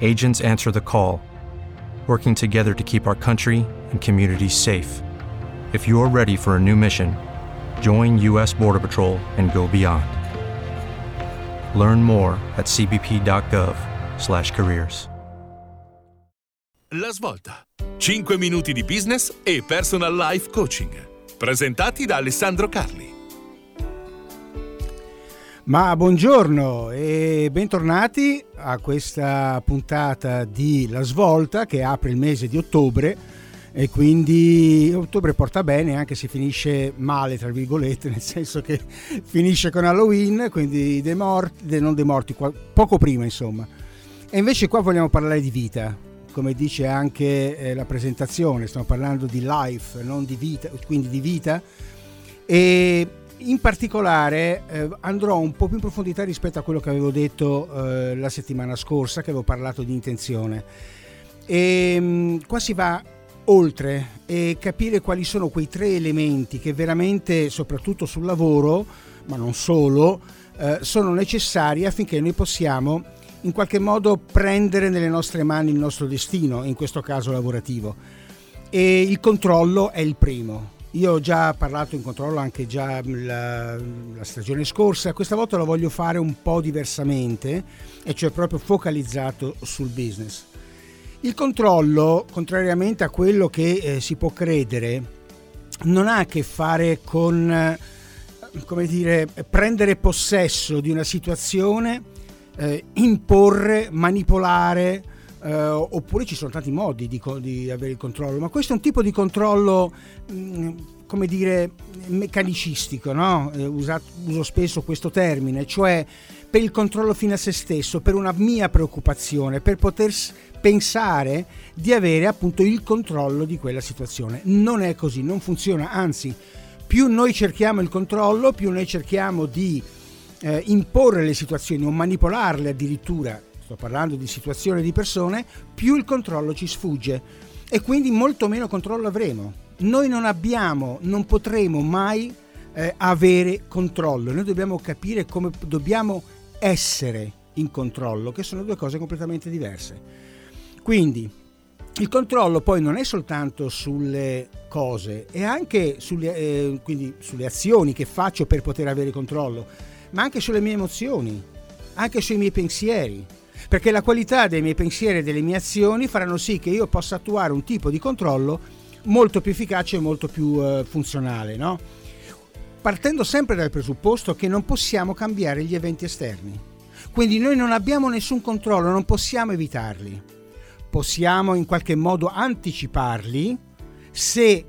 Agents answer the call, working together to keep our country and communities safe. If you're ready for a new mission, join U.S. Border Patrol and go beyond. Learn more at cbp.gov/careers. La svolta. 5 minuti di business e personal life coaching. Presentati da Alessandro Carli. Ma buongiorno e bentornati a questa puntata di La Svolta che apre il mese di ottobre e quindi ottobre porta bene anche se finisce male tra virgolette nel senso che finisce con Halloween quindi dei morti, dei, non dei morti poco prima insomma. E invece qua vogliamo parlare di vita come dice anche eh, la presentazione stiamo parlando di life non di vita quindi di vita. E in particolare eh, andrò un po' più in profondità rispetto a quello che avevo detto eh, la settimana scorsa, che avevo parlato di intenzione. E mh, mm, qua si va oltre e capire quali sono quei tre elementi che veramente, soprattutto sul lavoro, ma non solo, eh, sono necessari affinché noi possiamo in qualche modo prendere nelle nostre mani il nostro destino, in questo caso lavorativo. E il controllo è il primo io ho già parlato in controllo anche già la, la, stagione scorsa, questa volta lo voglio fare un po' diversamente, e cioè proprio focalizzato sul business. Il controllo, contrariamente a quello che eh, si può credere, non ha a che fare con, eh, come dire, prendere possesso di una situazione, eh, imporre, manipolare, eh, oppure ci sono tanti modi di, di, avere il controllo, ma questo è un tipo di controllo, mh, mm, come dire, meccanicistico, no? eh, usato, uso spesso questo termine, cioè per il controllo fino a se stesso, per una mia preoccupazione, per poter pensare di avere appunto il controllo di quella situazione. Non è così, non funziona, anzi, più noi cerchiamo il controllo, più noi cerchiamo di eh, imporre le situazioni o manipolarle addirittura sto parlando di situazioni di persone, più il controllo ci sfugge e quindi molto meno controllo avremo. Noi non abbiamo, non potremo mai eh, avere controllo, noi dobbiamo capire come dobbiamo essere in controllo, che sono due cose completamente diverse. Quindi il controllo poi non è soltanto sulle cose, è anche sulle, eh, sulle azioni che faccio per poter avere controllo, ma anche sulle mie emozioni, anche sui miei pensieri perché la qualità dei miei pensieri e delle mie azioni faranno sì che io possa attuare un tipo di controllo molto più efficace e molto più eh, funzionale, no? partendo sempre dal presupposto che non possiamo cambiare gli eventi esterni. Quindi noi non abbiamo nessun controllo, non possiamo evitarli. Possiamo in qualche modo anticiparli se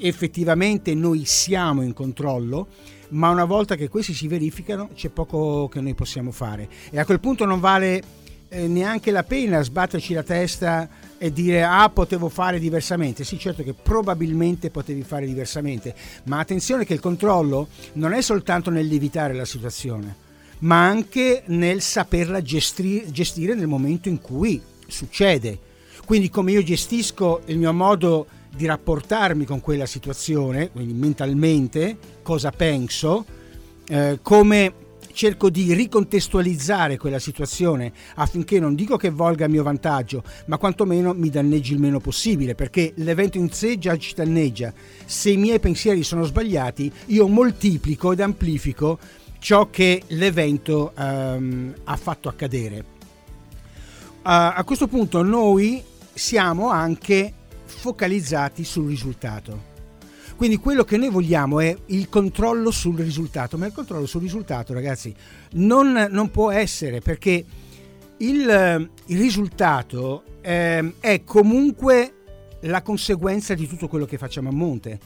effettivamente noi siamo in controllo, ma una volta che questi si verificano c'è poco che noi possiamo fare. E a quel punto non vale eh, neanche la pena sbatterci la testa e dire ah potevo fare diversamente. Sì, certo che probabilmente potevi fare diversamente, ma attenzione che il controllo non è soltanto nell'evitare la situazione, ma anche nel saperla gestire, gestire nel momento in cui succede. Quindi come io gestisco il mio modo di rapportarmi con quella situazione, quindi mentalmente, cosa penso, eh, come cerco di ricontestualizzare quella situazione affinché non dico che volga a mio vantaggio, ma quantomeno mi danneggi il meno possibile, perché l'evento in sé già ci danneggia. Se i miei pensieri sono sbagliati, io moltiplico ed amplifico ciò che l'evento um, ha fatto accadere. Uh, a questo punto noi siamo anche focalizzati sul risultato quindi quello che noi vogliamo è il controllo sul risultato, ma il controllo sul risultato, ragazzi, non, non può essere perché il, il risultato eh, è comunque la conseguenza di tutto quello che facciamo a monte.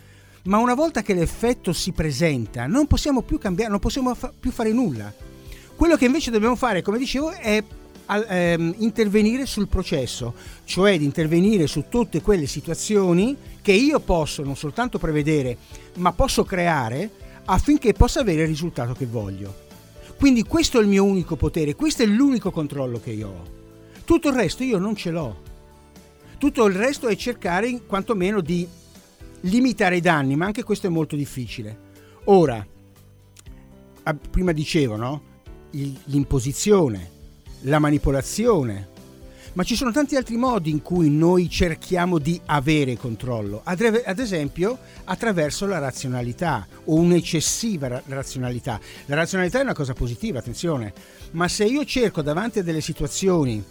Ma una volta che l'effetto si presenta, non possiamo più cambiare, non possiamo fa- più fare nulla. Quello che invece dobbiamo fare, come dicevo, è ehm, intervenire sul processo, cioè di intervenire su tutte quelle situazioni che io posso non soltanto prevedere, ma posso creare affinché possa avere il risultato che voglio. Quindi questo è il mio unico potere, questo è l'unico controllo che io ho. Tutto il resto io non ce l'ho. Tutto il resto è cercare quantomeno di limitare i danni, ma anche questo è molto difficile. Ora, prima dicevo, no? l'imposizione, la manipolazione, ma ci sono tanti altri modi in cui noi cerchiamo di avere controllo, ad esempio attraverso la razionalità o un'eccessiva razionalità. La razionalità è una cosa positiva, attenzione, ma se io cerco davanti a delle situazioni,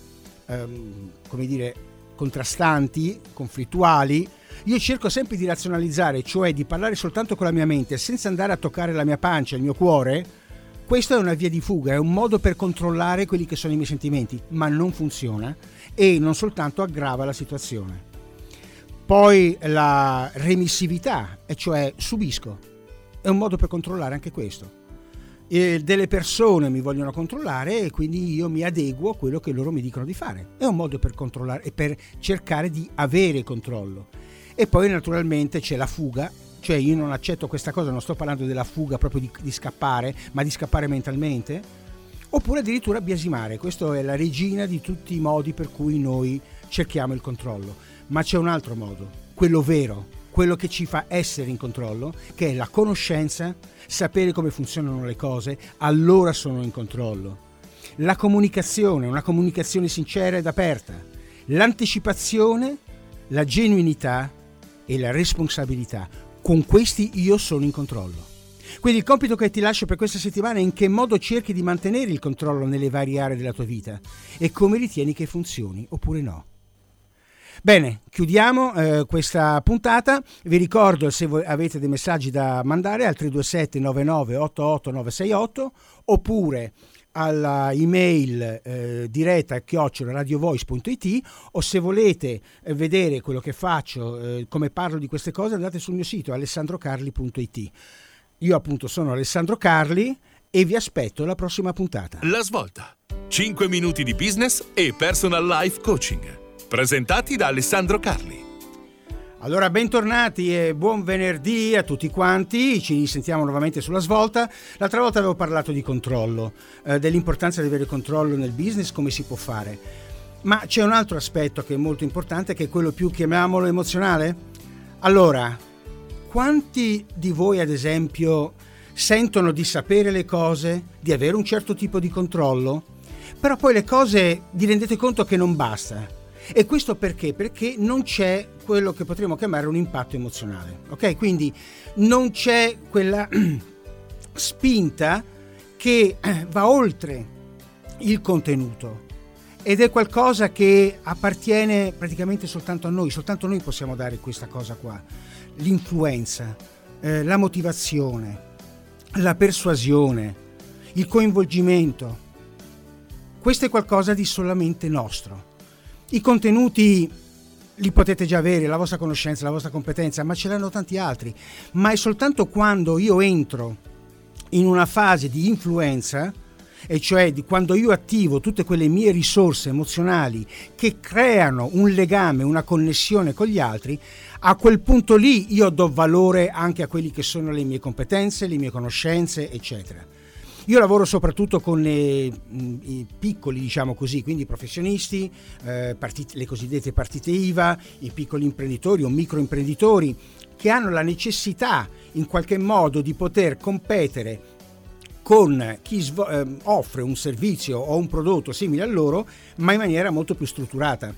ehm, come dire, contrastanti, conflittuali, io cerco sempre di razionalizzare, cioè di parlare soltanto con la mia mente, senza andare a toccare la mia pancia, il mio cuore, questa è una via di fuga, è un modo per controllare quelli che sono i miei sentimenti, ma non funziona e non soltanto aggrava la situazione. Poi la remissività, e cioè subisco, è un modo per controllare anche questo. E delle persone mi vogliono controllare e quindi io mi adeguo a quello che loro mi dicono di fare. È un modo per controllare e per cercare di avere controllo. E poi naturalmente c'è la fuga, cioè io non accetto questa cosa, non sto parlando della fuga proprio di, di scappare, ma di scappare mentalmente, oppure addirittura biasimare. Questa è la regina di tutti i modi per cui noi cerchiamo il controllo. Ma c'è un altro modo, quello vero, quello che ci fa essere in controllo, che è la conoscenza, sapere come funzionano le cose, allora sono in controllo. La comunicazione, una comunicazione sincera ed aperta. L'anticipazione, la genuinità e la responsabilità con questi io sono in controllo. Quindi il compito che ti lascio per questa settimana è in che modo cerchi di mantenere il controllo nelle varie aree della tua vita e come ritieni che funzioni oppure no. Bene, chiudiamo eh, questa puntata. Vi ricordo se avete dei messaggi da mandare al 327 99 88 968 oppure alla email eh, diretta chioccioladiovoice.it o se volete eh, vedere quello che faccio, eh, come parlo di queste cose, andate sul mio sito alessandrocarli.it. Io appunto sono Alessandro Carli e vi aspetto alla prossima puntata. La svolta. 5 minuti di business e personal life coaching. Presentati da Alessandro Carli. Allora, bentornati e buon venerdì a tutti quanti. Ci sentiamo nuovamente sulla svolta. L'altra volta avevo parlato di controllo, eh, dell'importanza di avere controllo nel business, come si può fare. Ma c'è un altro aspetto che è molto importante, che è quello più, chiamiamolo, emozionale. Allora, quanti di voi, ad esempio, sentono di sapere le cose, di avere un certo tipo di controllo, però poi le cose vi rendete conto che non basta e questo perché? Perché non c'è quello che potremmo chiamare un impatto emozionale. Ok? Quindi non c'è quella spinta che va oltre il contenuto ed è qualcosa che appartiene praticamente soltanto a noi, soltanto noi possiamo dare questa cosa qua, l'influenza, eh, la motivazione, la persuasione, il coinvolgimento. Questo è qualcosa di solamente nostro. I contenuti li potete già avere, la vostra conoscenza, la vostra competenza, ma ce l'hanno tanti altri. Ma è soltanto quando io entro in una fase di influenza, e cioè di quando io attivo tutte quelle mie risorse emozionali che creano un legame, una connessione con gli altri, a quel punto lì io do valore anche a quelli che sono le mie competenze, le mie conoscenze, eccetera. Io lavoro soprattutto con i, i piccoli, diciamo così, quindi professionisti, eh, partite, le cosiddette partite IVA, i piccoli imprenditori o microimprenditori che hanno la necessità in qualche modo di poter competere con chi svo- eh, offre un servizio o un prodotto simile a loro, ma in maniera molto più strutturata.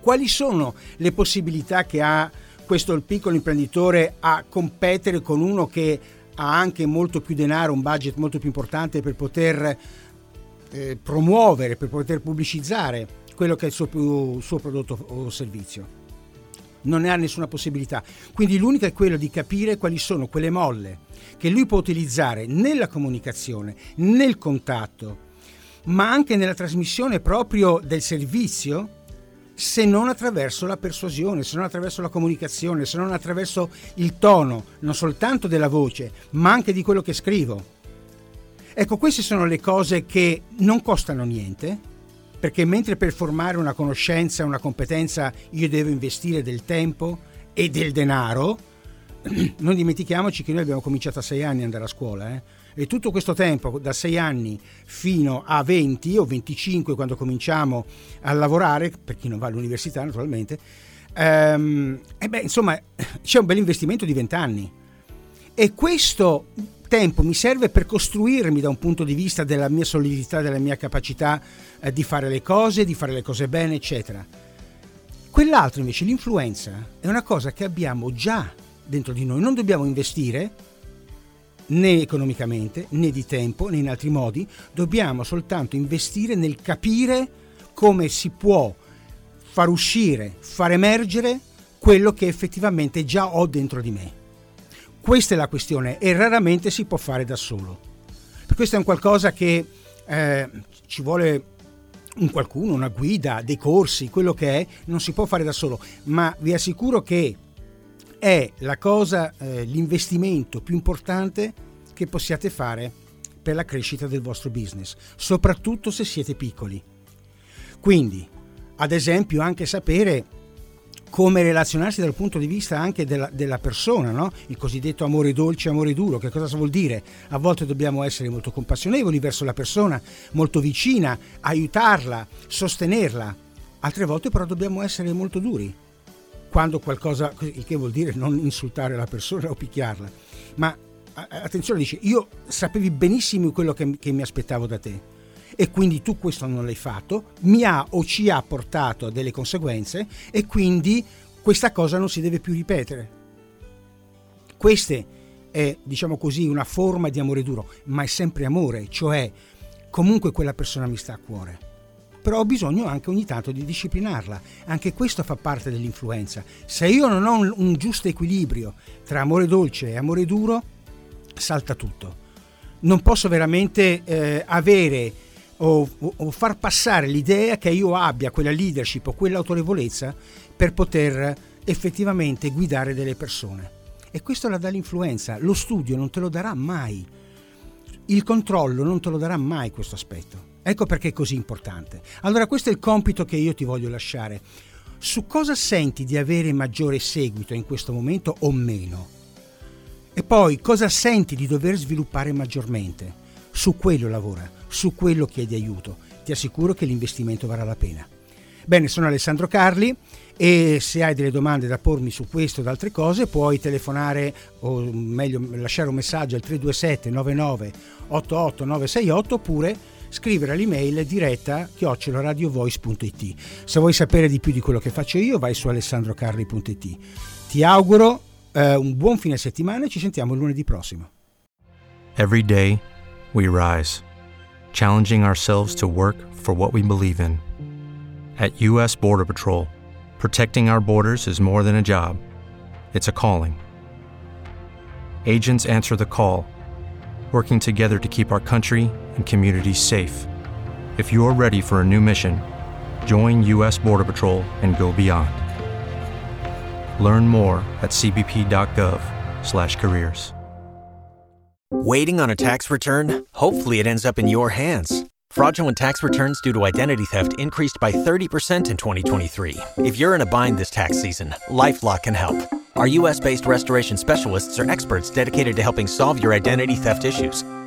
Quali sono le possibilità che ha questo piccolo imprenditore a competere con uno che ha anche molto più denaro, un budget molto più importante per poter eh, promuovere, per poter pubblicizzare quello che è il suo, suo prodotto o servizio. Non ne ha nessuna possibilità. Quindi l'unica è quello di capire quali sono quelle molle che lui può utilizzare nella comunicazione, nel contatto, ma anche nella trasmissione proprio del servizio, se non attraverso la persuasione, se non attraverso la comunicazione, se non attraverso il tono, non soltanto della voce, ma anche di quello che scrivo. Ecco, queste sono le cose che non costano niente, perché mentre per formare una conoscenza, una competenza, io devo investire del tempo e del denaro, non dimentichiamoci che noi abbiamo cominciato a sei anni ad andare a scuola, eh? e tutto questo tempo, da 6 anni fino a 20 o 25 quando cominciamo a lavorare, per chi non va all'università naturalmente, ehm, e beh, insomma c'è un bel investimento di 20 anni. E questo tempo mi serve per costruirmi da un punto di vista della mia solidità, della mia capacità eh, di fare le cose, di fare le cose bene, eccetera. Quell'altro invece, l'influenza, è una cosa che abbiamo già dentro di noi, non dobbiamo investire, né economicamente, né di tempo, né in altri modi, dobbiamo soltanto investire nel capire come si può far uscire, far emergere quello che effettivamente già ho dentro di me. Questa è la questione e raramente si può fare da solo. Questo è un qualcosa che eh, ci vuole un qualcuno, una guida, dei corsi, quello che è, non si può fare da solo, ma vi assicuro che è la cosa, eh, l'investimento più importante che possiate fare per la crescita del vostro business, soprattutto se siete piccoli. Quindi, ad esempio, anche sapere come relazionarsi dal punto di vista anche della, della persona, no? il cosiddetto amore dolce, amore duro, che cosa vuol dire? A volte dobbiamo essere molto compassionevoli verso la persona, molto vicina, aiutarla, sostenerla, altre volte però dobbiamo essere molto duri, quando qualcosa, il che vuol dire non insultare la persona o picchiarla, ma attenzione, dice, io sapevi benissimo quello che, che mi aspettavo da te e quindi tu questo non l'hai fatto, mi ha o ci ha portato a delle conseguenze e quindi questa cosa non si deve più ripetere. Questa è, diciamo così, una forma di amore duro, ma è sempre amore, cioè comunque quella persona mi sta a cuore però ho bisogno anche ogni tanto di disciplinarla. Anche questo fa parte dell'influenza. Se io non ho un, un giusto equilibrio tra amore dolce e amore duro, salta tutto. Non posso veramente eh, avere o, o, far passare l'idea che io abbia quella leadership o quell'autorevolezza per poter effettivamente guidare delle persone. E questo la dà l'influenza. Lo studio non te lo darà mai. Il controllo non te lo darà mai questo aspetto. Ecco perché è così importante. Allora questo è il compito che io ti voglio lasciare. Su cosa senti di avere maggiore seguito in questo momento o meno? E poi cosa senti di dover sviluppare maggiormente? Su quello lavora, su quello chiedi aiuto. Ti assicuro che l'investimento varrà la pena. Bene, sono Alessandro Carli e se hai delle domande da pormi su questo e altre cose puoi telefonare o meglio lasciare un messaggio al 327 99 88 968 oppure scrivere all'email diretta chioccioladiovoice.it. Se vuoi sapere di più di quello che faccio io, vai su alessandrocarli.it. Ti auguro uh, un buon fine settimana e ci sentiamo lunedì prossimo. Every day we rise, challenging ourselves to work for what we believe in. At US Border Patrol, protecting our borders is more than a job. It's a calling. Agents answer the call working together to keep our country and communities safe. If you're ready for a new mission, join U.S. Border Patrol and go beyond. Learn more at cbp.gov/careers. Waiting on a tax return? Hopefully, it ends up in your hands. Fraudulent tax returns due to identity theft increased by 30% in 2023. If you're in a bind this tax season, LifeLock can help. Our US based restoration specialists are experts dedicated to helping solve your identity theft issues.